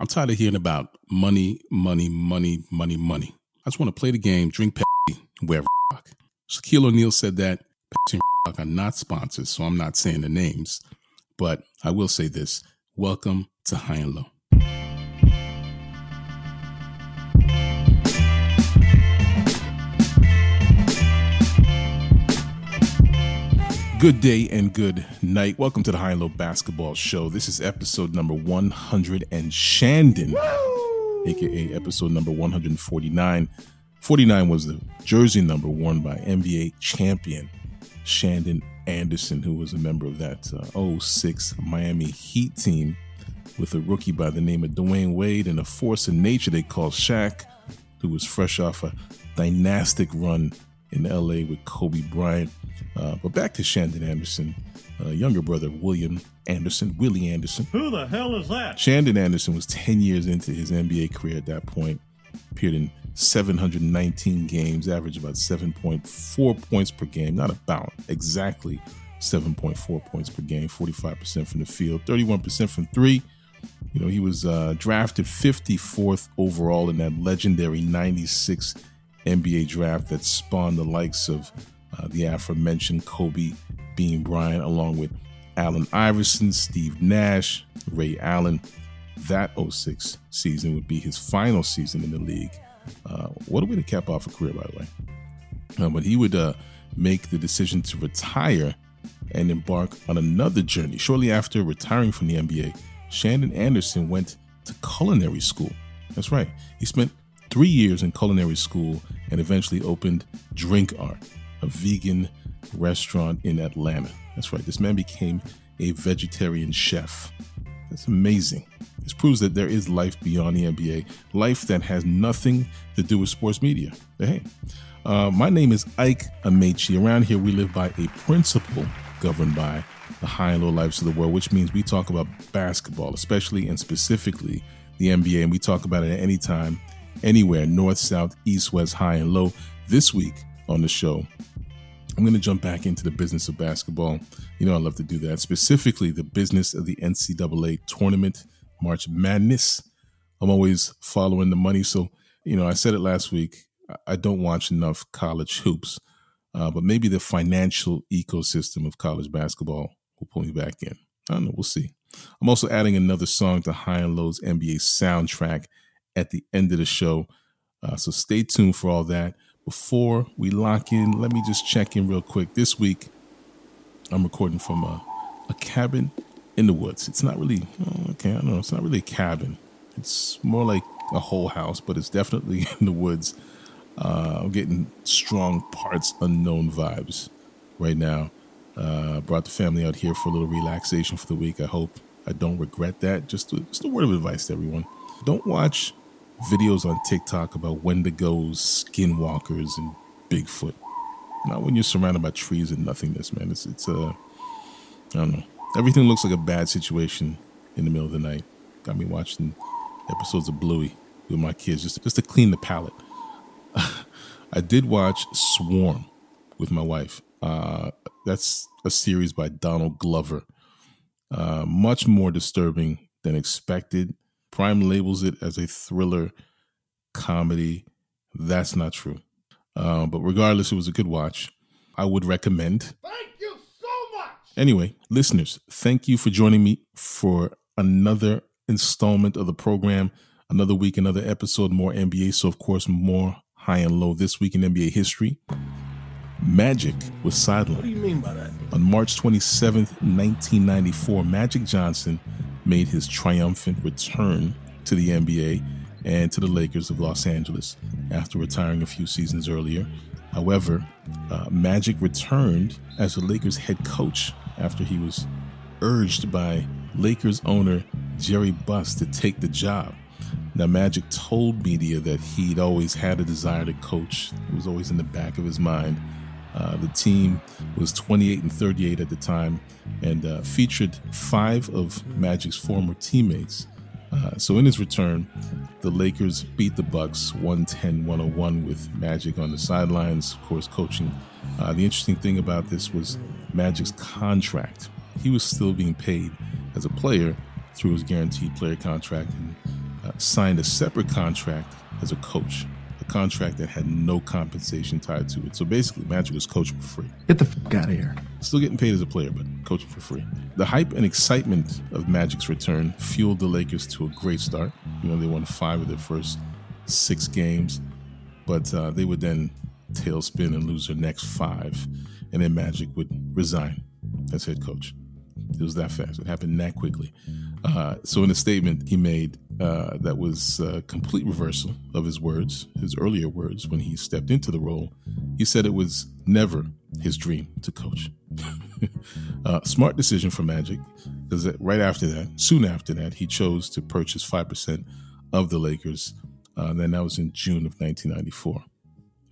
I'm tired of hearing about money, money, money, money, money. I just want to play the game, drink Pepsi, wear Reebok. Shaquille O'Neal said that Pepsi and Reebok are not sponsors, so I'm not saying the names. But I will say this welcome to High and Low. Good day and good night. Welcome to the High and Low Basketball Show. This is episode number 100 and Shandon, Woo! aka episode number 149. 49 was the jersey number worn by NBA champion Shandon Anderson, who was a member of that uh, 06 Miami Heat team with a rookie by the name of Dwyane Wade and a force of nature they called Shaq, who was fresh off a dynastic run in LA with Kobe Bryant. Uh, but back to Shandon Anderson, uh, younger brother William Anderson, Willie Anderson. Who the hell is that? Shandon Anderson was 10 years into his NBA career at that point, appeared in 719 games, averaged about 7.4 points per game, not about, exactly 7.4 points per game, 45% from the field, 31% from three. You know, he was uh, drafted 54th overall in that legendary 96 NBA draft that spawned the likes of uh, the aforementioned Kobe Bean Bryant, along with Allen Iverson, Steve Nash, Ray Allen. That 06 season would be his final season in the league. Uh, what a way to cap off a career, by the way. Uh, but he would uh, make the decision to retire and embark on another journey. Shortly after retiring from the NBA, Shandon Anderson went to culinary school. That's right. He spent three years in culinary school and eventually opened Drink Art, a vegan restaurant in Atlanta. That's right, this man became a vegetarian chef. That's amazing. This proves that there is life beyond the NBA, life that has nothing to do with sports media. Hey, uh, my name is Ike Amaechi. Around here, we live by a principle governed by the high and low lives of the world, which means we talk about basketball, especially and specifically the NBA, and we talk about it at any time anywhere north, south, east, west, high, and low. This week on the show, I'm going to jump back into the business of basketball. You know, I love to do that, specifically the business of the NCAA tournament, March Madness. I'm always following the money. So, you know, I said it last week. I don't watch enough college hoops, uh, but maybe the financial ecosystem of college basketball will pull me back in. I don't know. We'll see. I'm also adding another song to High and Low's NBA soundtrack at the end of the show. Uh, so stay tuned for all that. Before we lock in, let me just check in real quick. This week, I'm recording from a, a cabin in the woods. It's not really, oh, okay, I don't know, it's not really a cabin. It's more like a whole house, but it's definitely in the woods. Uh, I'm getting strong parts unknown vibes right now. Uh, brought the family out here for a little relaxation for the week. I hope I don't regret that. Just, just a word of advice to everyone: don't watch videos on TikTok about Wendigos, skinwalkers, and Bigfoot. Not when you're surrounded by trees and nothingness, man. It's it's uh, I don't know. Everything looks like a bad situation in the middle of the night. Got me watching episodes of Bluey with my kids just just to clean the palate. I did watch Swarm with my wife. Uh, that's a series by Donald Glover. Uh, much more disturbing than expected. Prime labels it as a thriller comedy. That's not true. Uh, but regardless, it was a good watch. I would recommend. Thank you so much. Anyway, listeners, thank you for joining me for another installment of the program. Another week, another episode, more NBA. So, of course, more high and low this week in NBA history. Magic was sidelined. What do you mean by that? On March 27th, 1994, Magic Johnson made his triumphant return to the NBA and to the Lakers of Los Angeles after retiring a few seasons earlier. However, uh, Magic returned as the Lakers head coach after he was urged by Lakers owner Jerry Buss to take the job. Now, Magic told media that he'd always had a desire to coach. It was always in the back of his mind. Uh, the team was 28 and 38 at the time and uh, featured five of Magic's former teammates. Uh, so in his return, the Lakers beat the Bucks 110-101 with Magic on the sidelines, of course, coaching. Uh, the interesting thing about this was Magic's contract. He was still being paid as a player through his guaranteed player contract, and uh, signed a separate contract as a coach, contract that had no compensation tied to it. So basically, Magic was coaching for free. Get the fuck out of here. Still getting paid as a player, but coaching for free. The hype and excitement of Magic's return fueled the Lakers to a great start. You know, they won five of their first six games, but uh, they would then tailspin and lose their next five, and then Magic would resign as head coach. It was that fast. It happened that quickly. Uh, so, in a statement he made uh, that was a complete reversal of his words, his earlier words when he stepped into the role, he said it was never his dream to coach. uh, smart decision for Magic, because right after that, soon after that, he chose to purchase 5% of the Lakers. Uh, then that was in June of 1994.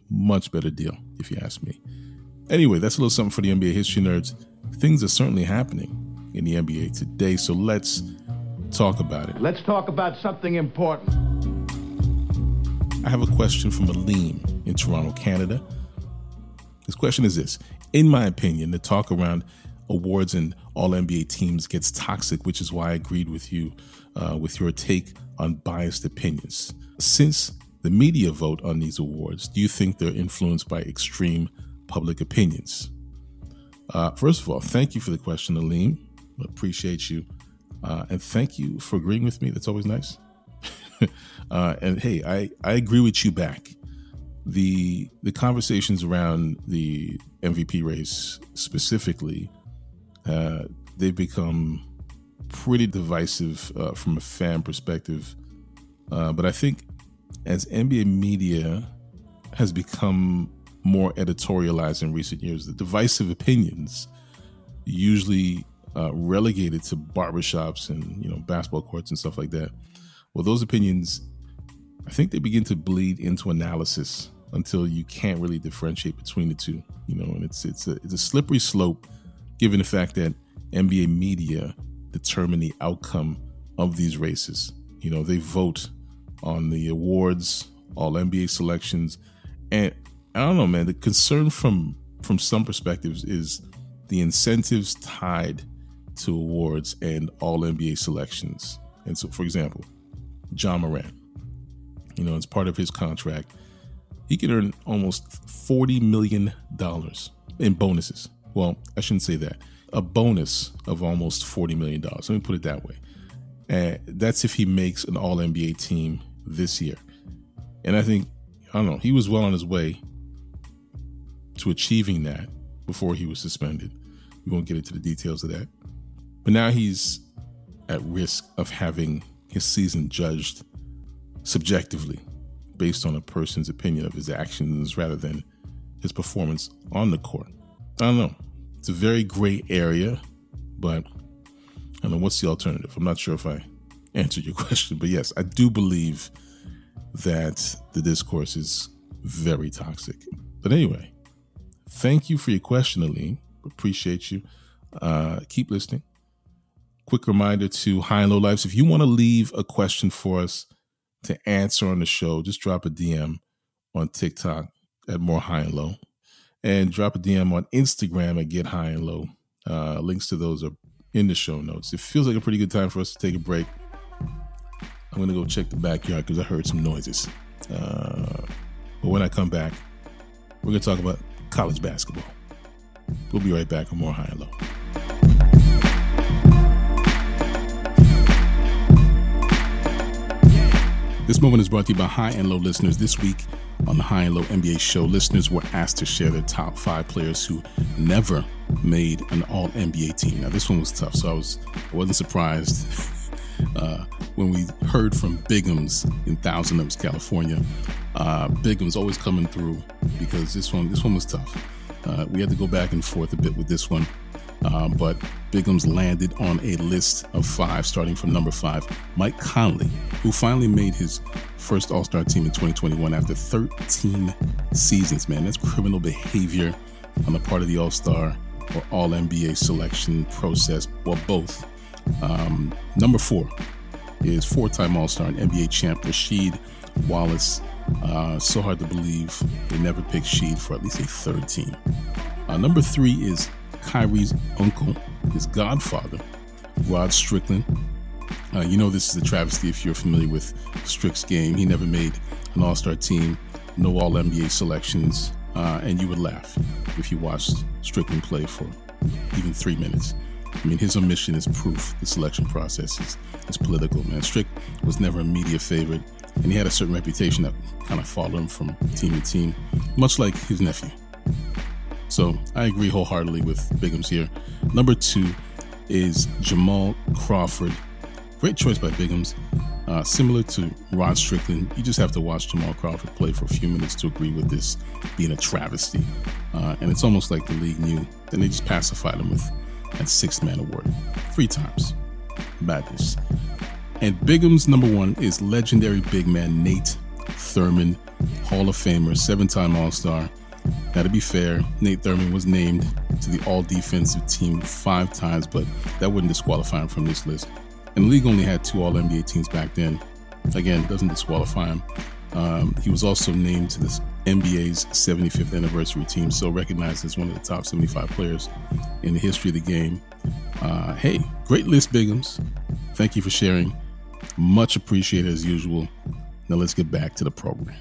Much better deal, if you ask me. Anyway, that's a little something for the NBA history nerds. Things are certainly happening in the NBA today. So let's talk about it. Let's talk about something important. I have a question from Aleem in Toronto, Canada. His question is this In my opinion, the talk around awards and all NBA teams gets toxic, which is why I agreed with you uh, with your take on biased opinions. Since the media vote on these awards, do you think they're influenced by extreme public opinions? Uh, first of all, thank you for the question, Aleem. Appreciate you. Uh, and thank you for agreeing with me. That's always nice. uh, and hey, I, I agree with you back. The the conversations around the MVP race specifically, uh, they've become pretty divisive uh, from a fan perspective. Uh, but I think as NBA media has become more editorialized in recent years, the divisive opinions usually uh, relegated to barbershops and you know basketball courts and stuff like that. Well, those opinions, I think they begin to bleed into analysis until you can't really differentiate between the two. You know, and it's it's a it's a slippery slope, given the fact that NBA media determine the outcome of these races. You know, they vote on the awards, all NBA selections, and I don't know, man. The concern from from some perspectives is the incentives tied to awards and all NBA selections. And so, for example, Ja Morant, you know, as part of his contract, he can earn almost $40 million in bonuses. Well, I shouldn't say that. A bonus of almost $40 million. Let me put it that way. And that's if he makes an all NBA team this year. And I think, I don't know, he was well on his way to achieving that before he was suspended. We won't get into the details of that. But now he's at risk of having his season judged subjectively based on a person's opinion of his actions rather than his performance on the court. I don't know. It's a very gray area, but I don't know what's the alternative. I'm not sure if I answered your question, but yes, I do believe that the discourse is very toxic. But anyway, thank you for your question, Aline. Appreciate you. Uh, keep listening quick reminder to High and Low Lives if you want to leave a question for us to answer on the show, just drop a DM on TikTok at More High and Low and drop a DM on Instagram at Get High and Low. Uh, links to those are in the show notes. It feels like a pretty good time for us to take a break. I'm going to go check the backyard because I heard some noises. Uh, but when I come back, we're going to talk about college basketball. We'll be right back on More High and Low. This moment is brought to you by High and Low listeners. This week on the High and Low NBA show, listeners were asked to share their top five players who never made an All NBA team. Now, this one was tough, so I was I wasn't surprised uh, when we heard from Bigums in Thousand Oaks, California. Uh, Bigums always coming through because this one this one was tough. Uh, we had to go back and forth a bit with this one. Uh, but Bigums landed on a list of five, starting from number five. Mike Conley, who finally made his first All Star team in 2021 after 13 seasons, man. That's criminal behavior on the part of the All Star or All NBA selection process, or both. Um, number four is four time All Star and NBA champ Rasheed Wallace. Uh, so hard to believe they never picked Sheed for at least a third team. Uh, number three is Kyrie's uncle, his godfather, Rod Strickland. Uh, you know this is a travesty if you're familiar with Strick's game. He never made an All Star team, no All NBA selections, uh, and you would laugh if you watched Strickland play for even three minutes. I mean, his omission is proof the selection process is, is political, man. Strick was never a media favorite, and he had a certain reputation that kind of followed him from team to team, much like his nephew. So I agree wholeheartedly with Bigums here. Number two is Jamal Crawford. Great choice by Bigums. Uh, similar to Rod Strickland, you just have to watch Jamal Crawford play for a few minutes to agree with this being a travesty. Uh, and it's almost like the league knew. Then they just pacified him with that sixth man award three times. Madness. And Bigum's number one is legendary big man Nate Thurmond, Hall of Famer, seven time All Star. Now, to be fair, Nate Thurmond was named to the all defensive team five times, but that wouldn't disqualify him from this list. And the league only had two All NBA teams back then. Again, doesn't disqualify him. Um, he was also named to the NBA's 75th anniversary team, so recognized as one of the top 75 players in the history of the game. Uh, hey, great list, Bigums. Thank you for sharing. Much appreciated as usual. Now let's get back to the program.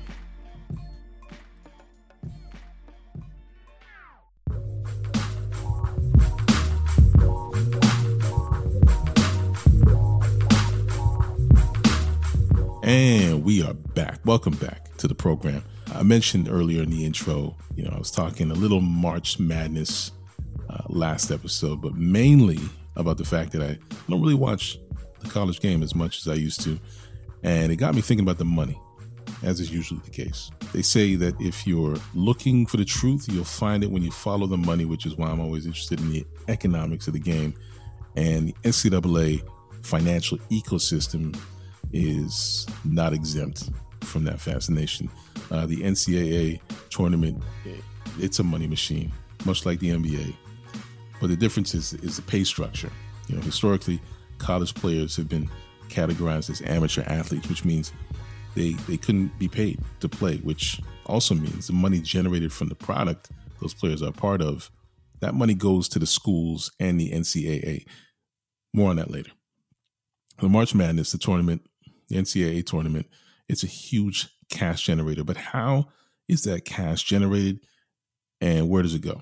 And we are back. Welcome back to the program. I mentioned earlier in the intro, you know, I was talking a little March Madness uh, last episode, but mainly about the fact that I don't really watch the college game as much as I used to. And it got me thinking about the money, as is usually the case. They say that if you're looking for the truth, you'll find it when you follow the money, which is why I'm always interested in the economics of the game. And the NCAA financial ecosystem is not exempt from that fascination. Uh, the NCAA tournament, it's a money machine, much like the NBA. But the difference is, is the pay structure. You know, historically, college players have been categorized as amateur athletes, which means they they couldn't be paid to play, which also means the money generated from the product those players are part of, that money goes to the schools and the NCAA. More on that later. The March Madness, the tournament the NCAA tournament, it's a huge cash generator. But how is that cash generated and where does it go?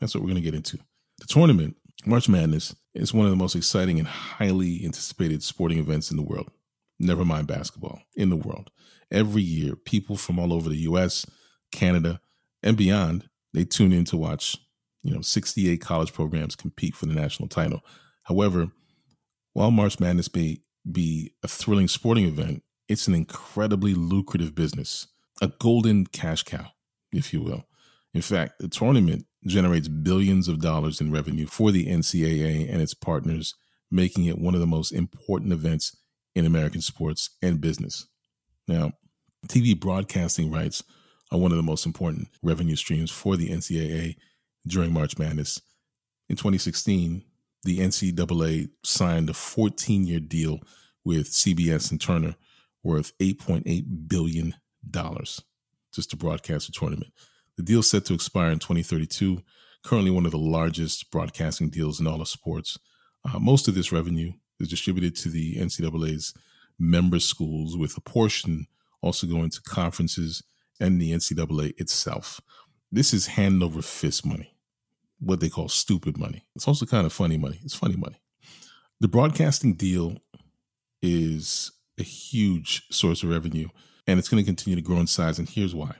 That's what we're going to get into. The tournament, March Madness, is one of the most exciting and highly anticipated sporting events in the world. Never mind basketball, in the world. Every year, people from all over the US, Canada, and beyond, they tune in to watch, you know, 68 college programs compete for the national title. However, while March Madness may be a thrilling sporting event, it's an incredibly lucrative business, a golden cash cow, if you will. In fact, the tournament generates billions of dollars in revenue for the NCAA and its partners, making it one of the most important events in American sports and business. Now, TV broadcasting rights are one of the most important revenue streams for the NCAA during March Madness. In 2016, the NCAA signed a 14 year deal with CBS and Turner worth $8.8 billion just to broadcast the tournament. The deal is set to expire in 2032, currently one of the largest broadcasting deals in all of sports. Uh, most of this revenue is distributed to the NCAA's member schools, with a portion also going to conferences and the NCAA itself. This is hand over fist money what they call stupid money. It's also kind of funny money. It's funny money. The broadcasting deal is a huge source of revenue and it's going to continue to grow in size. And here's why.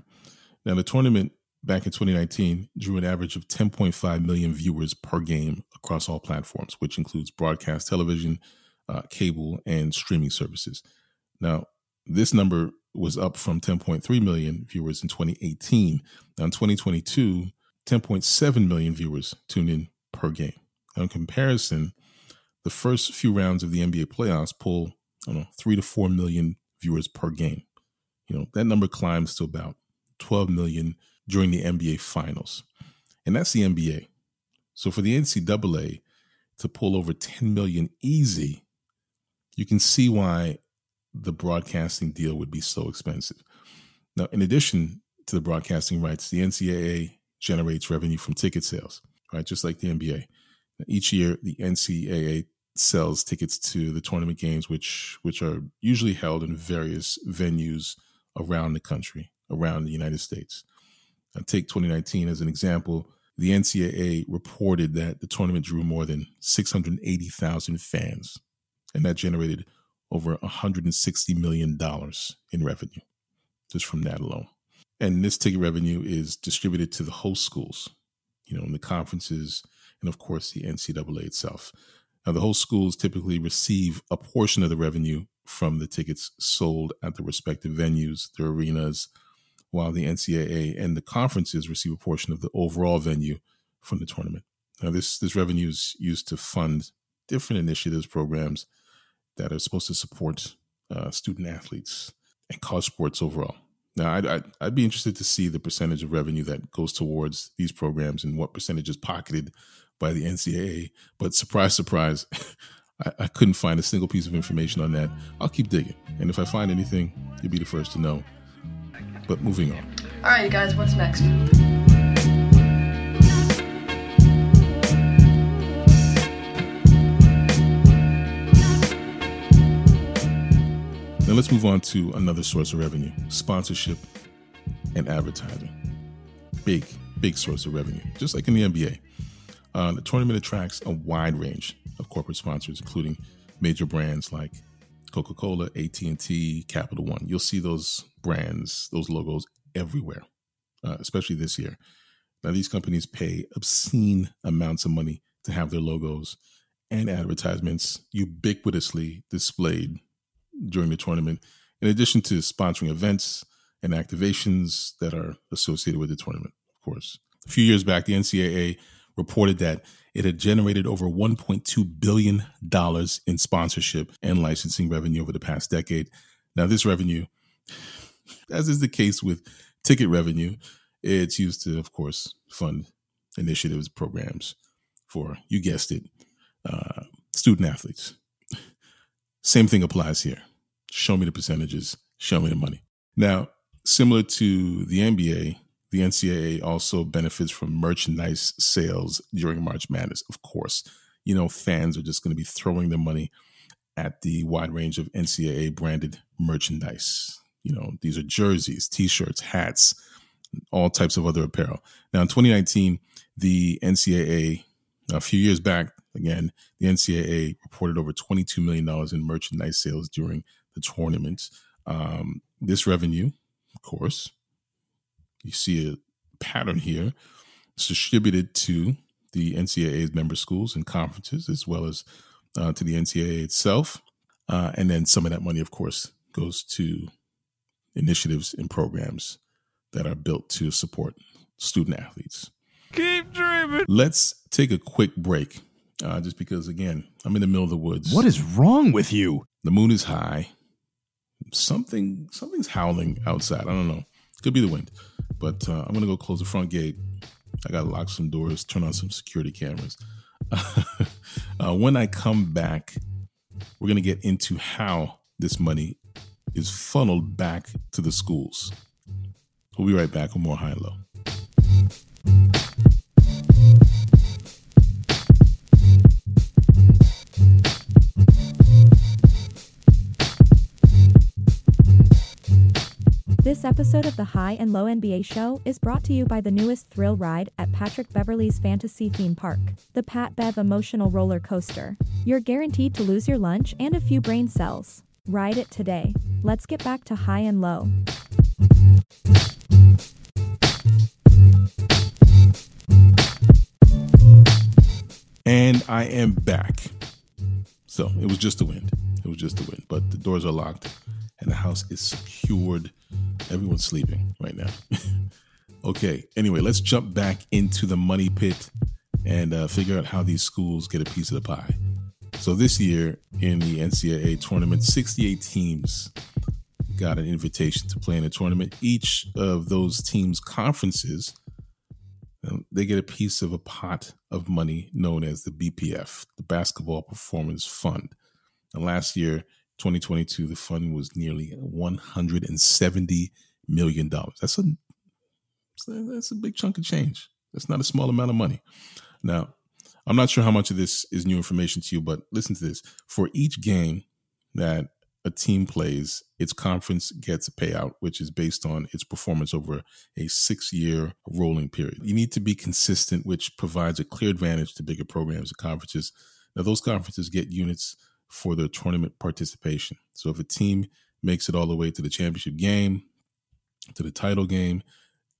Now, the tournament back in 2019 drew an average of 10.5 million viewers per game across all platforms, which includes broadcast television, uh, cable, and streaming services. Now, this number was up from 10.3 million viewers in 2018. Now, in 2022, 10.7 million viewers tuned in per game. Now, in comparison, the first few rounds of the NBA playoffs pull, I know, three to four million viewers per game. You know, that number climbs to about 12 million during the NBA finals. And that's the NBA. So for the NCAA to pull over 10 million easy, you can see why the broadcasting deal would be so expensive. Now, in addition to the broadcasting rights, the NCAA generates revenue from ticket sales, right? Just like the NBA. Each year, the NCAA sells tickets to the tournament games, which which are usually held in various venues around the country, around the United States. I'll take 2019 as an example. The NCAA reported that the tournament drew more than 680,000 fans, and that generated over 160 million dollars in revenue just from that alone. And this ticket revenue is distributed to the host schools, you know, in the conferences, and of course the NCAA itself. Now, the host schools typically receive a portion of the revenue from the tickets sold at the respective venues, their arenas, while the NCAA and the conferences receive a portion of the overall venue from the tournament. Now, this this revenue is used to fund different initiatives, programs that are supposed to support uh, student athletes and college sports overall. Now, I'd, I'd, I'd, be interested to see the percentage of revenue that goes towards these programs and what percentage is pocketed by the NCAA. But surprise, surprise, I, I couldn't find a single piece of information on that. I'll keep digging. And if I find anything, you'll be the first to know. But moving on. All right, you guys, what's next? Now let's move on to another source of revenue sponsorship and advertising. Big, big source of revenue, just like in the NBA. Uh, the tournament attracts a wide range of corporate sponsors, including major brands like Coca-Cola, AT&T, Capital One. You'll see those brands, those logos everywhere, uh, especially this year. Now, these companies pay obscene amounts of money to have their logos and advertisements ubiquitously displayed during the tournament, in addition to sponsoring events and activations that are associated with the tournament, of course. A few years back, the NCAA reported that it had generated over $1.2 billion in sponsorship and licensing revenue over the past decade. Now, this revenue, as is the case with ticket revenue, it's used to, of course, fund initiatives, programs for, you guessed it, uh, student athletes. Same thing applies here. Show me the percentages, show me the money. Now, similar to the NBA, the NCAA also benefits from merchandise sales during March Madness, of course. You know, fans are just going to be throwing their money at the wide range of NCAA branded merchandise. You know, these are jerseys, t shirts, hats, all types of other apparel. Now, in 2019, the NCAA, a few years back, again, the NCAA reported over $22 million in merchandise sales during the tournament. Um, this revenue, of course, you see a pattern here. It's distributed to the NCAA's member schools and conferences, as well as uh, to the NCAA itself. Uh, and then some of that money, of course, goes to initiatives and programs that are built to support student athletes. Keep dreaming. Let's take a quick break, uh, just because, again, I'm in the middle of the woods. What is wrong with you? The moon is high something something's howling outside. I don't know. Could be the wind. But uh, I'm gonna go close the front gate. I gotta lock some doors, turn on some security cameras. uh, when I come back, we're gonna get into how this money is funneled back to the schools. We'll be right back with more high and low. This episode of the High and Low NBA Show is brought to you by the newest thrill ride at Patrick Beverley's Fantasy Theme Park, the Pat Bev Emotional Roller Coaster. You're guaranteed to lose your lunch and a few brain cells. Ride it today. Let's get back to High and Low. And I am back. So it was just the wind. It was just the wind, but the doors are locked and the house is secured Everyone's sleeping right now. okay. Anyway, let's jump back into the money pit and uh, figure out how these schools get a piece of the pie. So this year in the NCAA tournament, 68 teams got an invitation to play in a tournament. Each of those teams' conferences, um, they get a piece of a pot of money known as the BPF, the Basketball Performance Fund. And last year, 2022, the fund was nearly 170 million dollars. That's a that's a big chunk of change. That's not a small amount of money. Now, I'm not sure how much of this is new information to you, but listen to this. For each game that a team plays, its conference gets a payout, which is based on its performance over a six year rolling period. You need to be consistent, which provides a clear advantage to bigger programs and conferences. Now, those conferences get units for their tournament participation. So if a team makes it all the way to the championship game, to the title game,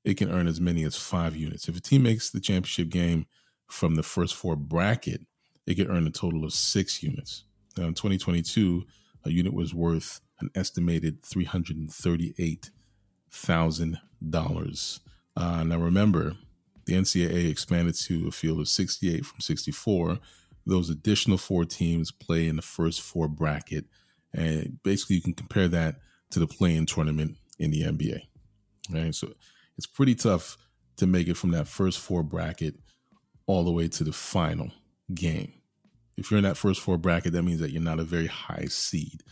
it can earn as many as five units. If a team makes the championship game from the first four bracket, it can earn a total of six units. Now, in 2022, a unit was worth an estimated $338,000. Uh, now, remember, the NCAA expanded to a field of 68 from 64. Those additional four teams play in the first four bracket. And basically, you can compare that to the play-in tournament in the NBA. Right? So it's pretty tough to make it from that first four bracket all the way to the final game. If you're in that first four bracket, that means that you're not a very high seed.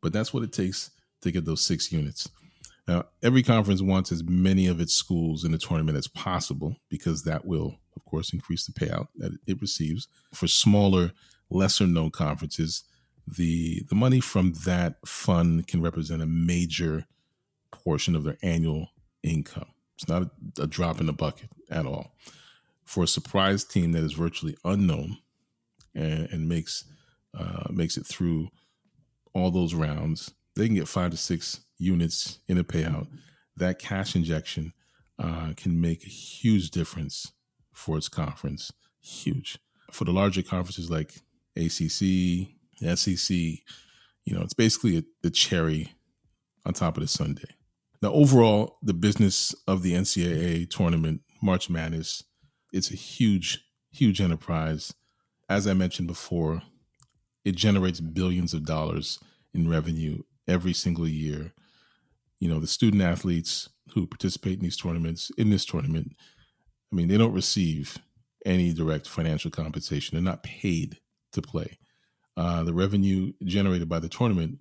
But that's what it takes to get those six units. Now, every conference wants as many of its schools in the tournament as possible because that will, of course, increase the payout that it receives. For smaller, lesser known conferences, the the money from that fund can represent a major portion of their annual income. It's not a, a drop in the bucket at all. For a surprise team that is virtually unknown and, and makes uh, makes it through all those rounds, they can get five to six units in a payout. That cash injection uh, can make a huge difference for its conference. Huge. For the larger conferences like ACC, SEC, you know, it's basically a, the cherry on top of the sundae. Now, overall, the business of the NCAA tournament, March Madness, it's a huge, huge enterprise. As I mentioned before, it generates billions of dollars in revenue every single year. You know, the student athletes who participate in these tournaments, in this tournament, I mean, they don't receive any direct financial compensation. They're not paid to play. Uh, the revenue generated by the tournament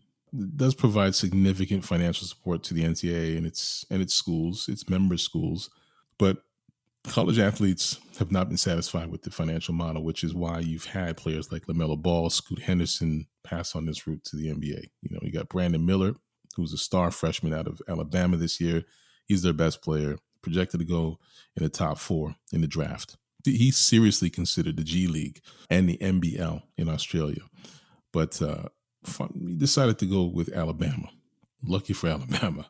does provide significant financial support to the NCAA and its and its schools, its member schools, but college athletes have not been satisfied with the financial model, which is why you've had players like LaMelo Ball, Scoot Henderson pass on this route to the NBA. You know, you got Brandon Miller, who's a star freshman out of Alabama this year. He's their best player, projected to go in the top four in the draft. He's seriously considered the G League and the NBL in Australia. But uh, he decided to go with Alabama. Lucky for Alabama.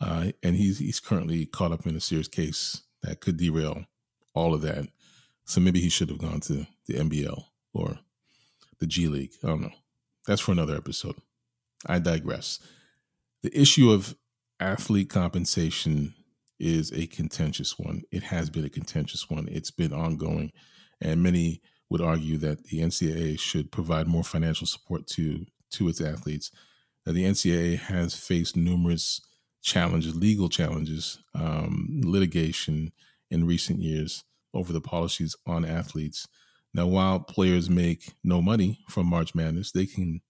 Uh, and he's he's currently caught up in a serious case that could derail all of that. So maybe he should have gone to the NBL or the G League. I don't know. That's for another episode. I digress. The issue of athlete compensation is a contentious one. It has been a contentious one. It's been ongoing, and many would argue that the NCAA should provide more financial support to to its athletes. Now, the NCAA has faced numerous challenges, legal challenges, um, litigation in recent years over the policies on athletes. Now, while players make no money from March Madness, they can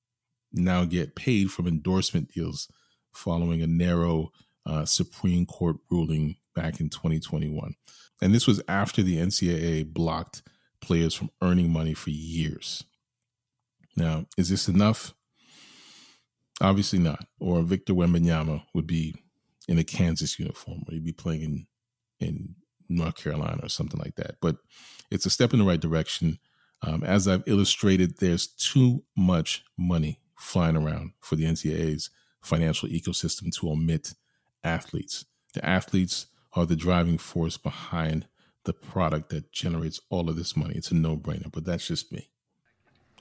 now get paid from endorsement deals following a narrow uh, Supreme Court ruling back in 2021. And this was after the NCAA blocked players from earning money for years. Now, is this enough? Obviously not. Or Victor Wembanyama would be in a Kansas uniform, or he'd be playing in in North Carolina or something like that. But it's a step in the right direction. Um, as I've illustrated, there's too much money flying around for the NCAA's financial ecosystem to omit athletes. The athletes are the driving force behind the product that generates all of this money. It's a no brainer, but that's just me.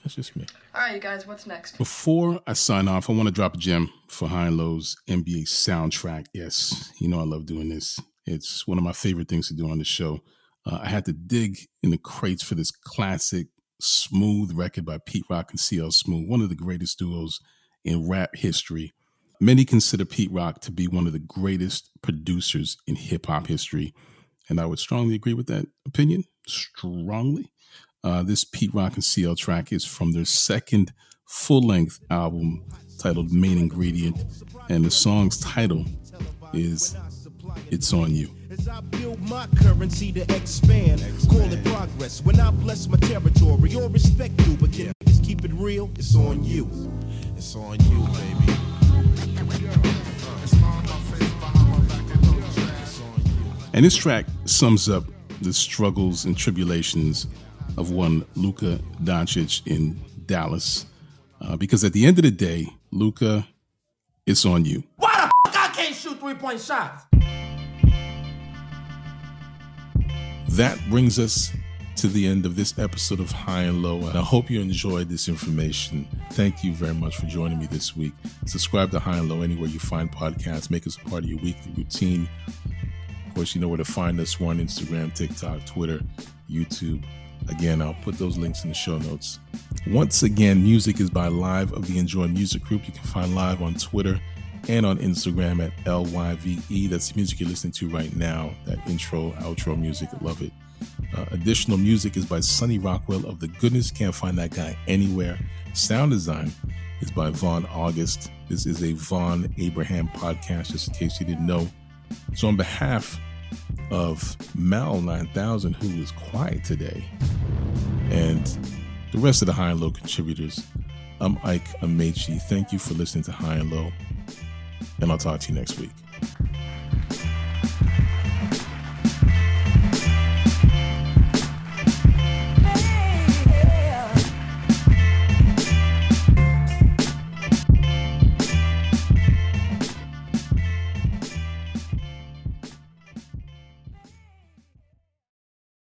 That's just me. All right, you guys, what's next? Before I sign off, I want to drop a gem for High and Low's NBA soundtrack. Yes, you know I love doing this. It's one of my favorite things to do on the show. Uh, I had to dig in the crates for this classic smooth record by Pete Rock and CL Smooth, one of the greatest duos in rap history. Many consider Pete Rock to be one of the greatest producers in hip hop history. And I would strongly agree with that opinion. Strongly. Uh, this Pete Rock and CL track is from their second full length album titled Main Ingredient. And the song's title is it's on you. As I build my currency to expand, call it progress. When I bless my territory, all respect due, but can niggas keep it real? It's on you. It's on you, baby. And this track sums up the struggles and tribulations of one Luka Doncic in Dallas. Uh, because at the end of the day, Luka, it's on you. Why the fuck I can't shoot three point shots? That brings us to the end of this episode of High and Low. And I hope you enjoyed this information. Thank you very much for joining me this week. Subscribe to High and Low anywhere you find podcasts. Make us a part of your weekly routine. Of course, you know where to find us. We're on Instagram, TikTok, Twitter, YouTube. Again, I'll put those links in the show notes. Once again, music is by Lyve of the Enjoy Music Group. You can find Lyve on Twitter and on Instagram at LYVE. That's the music you're listening to right now. That intro, outro music. Love it. Uh, additional music is by Sonny Rocwell of The Goodness. Can't find that guy anywhere. Sound design is by Vonn August. This is a Vonn Abrahamm podcast, just in case you didn't know. So, on behalf of Mal 9000, who is quiet today, and the rest of the High and Low contributors, I'm Ike Amaechi. Thank you for listening to High and Low, and I'll talk to you next week.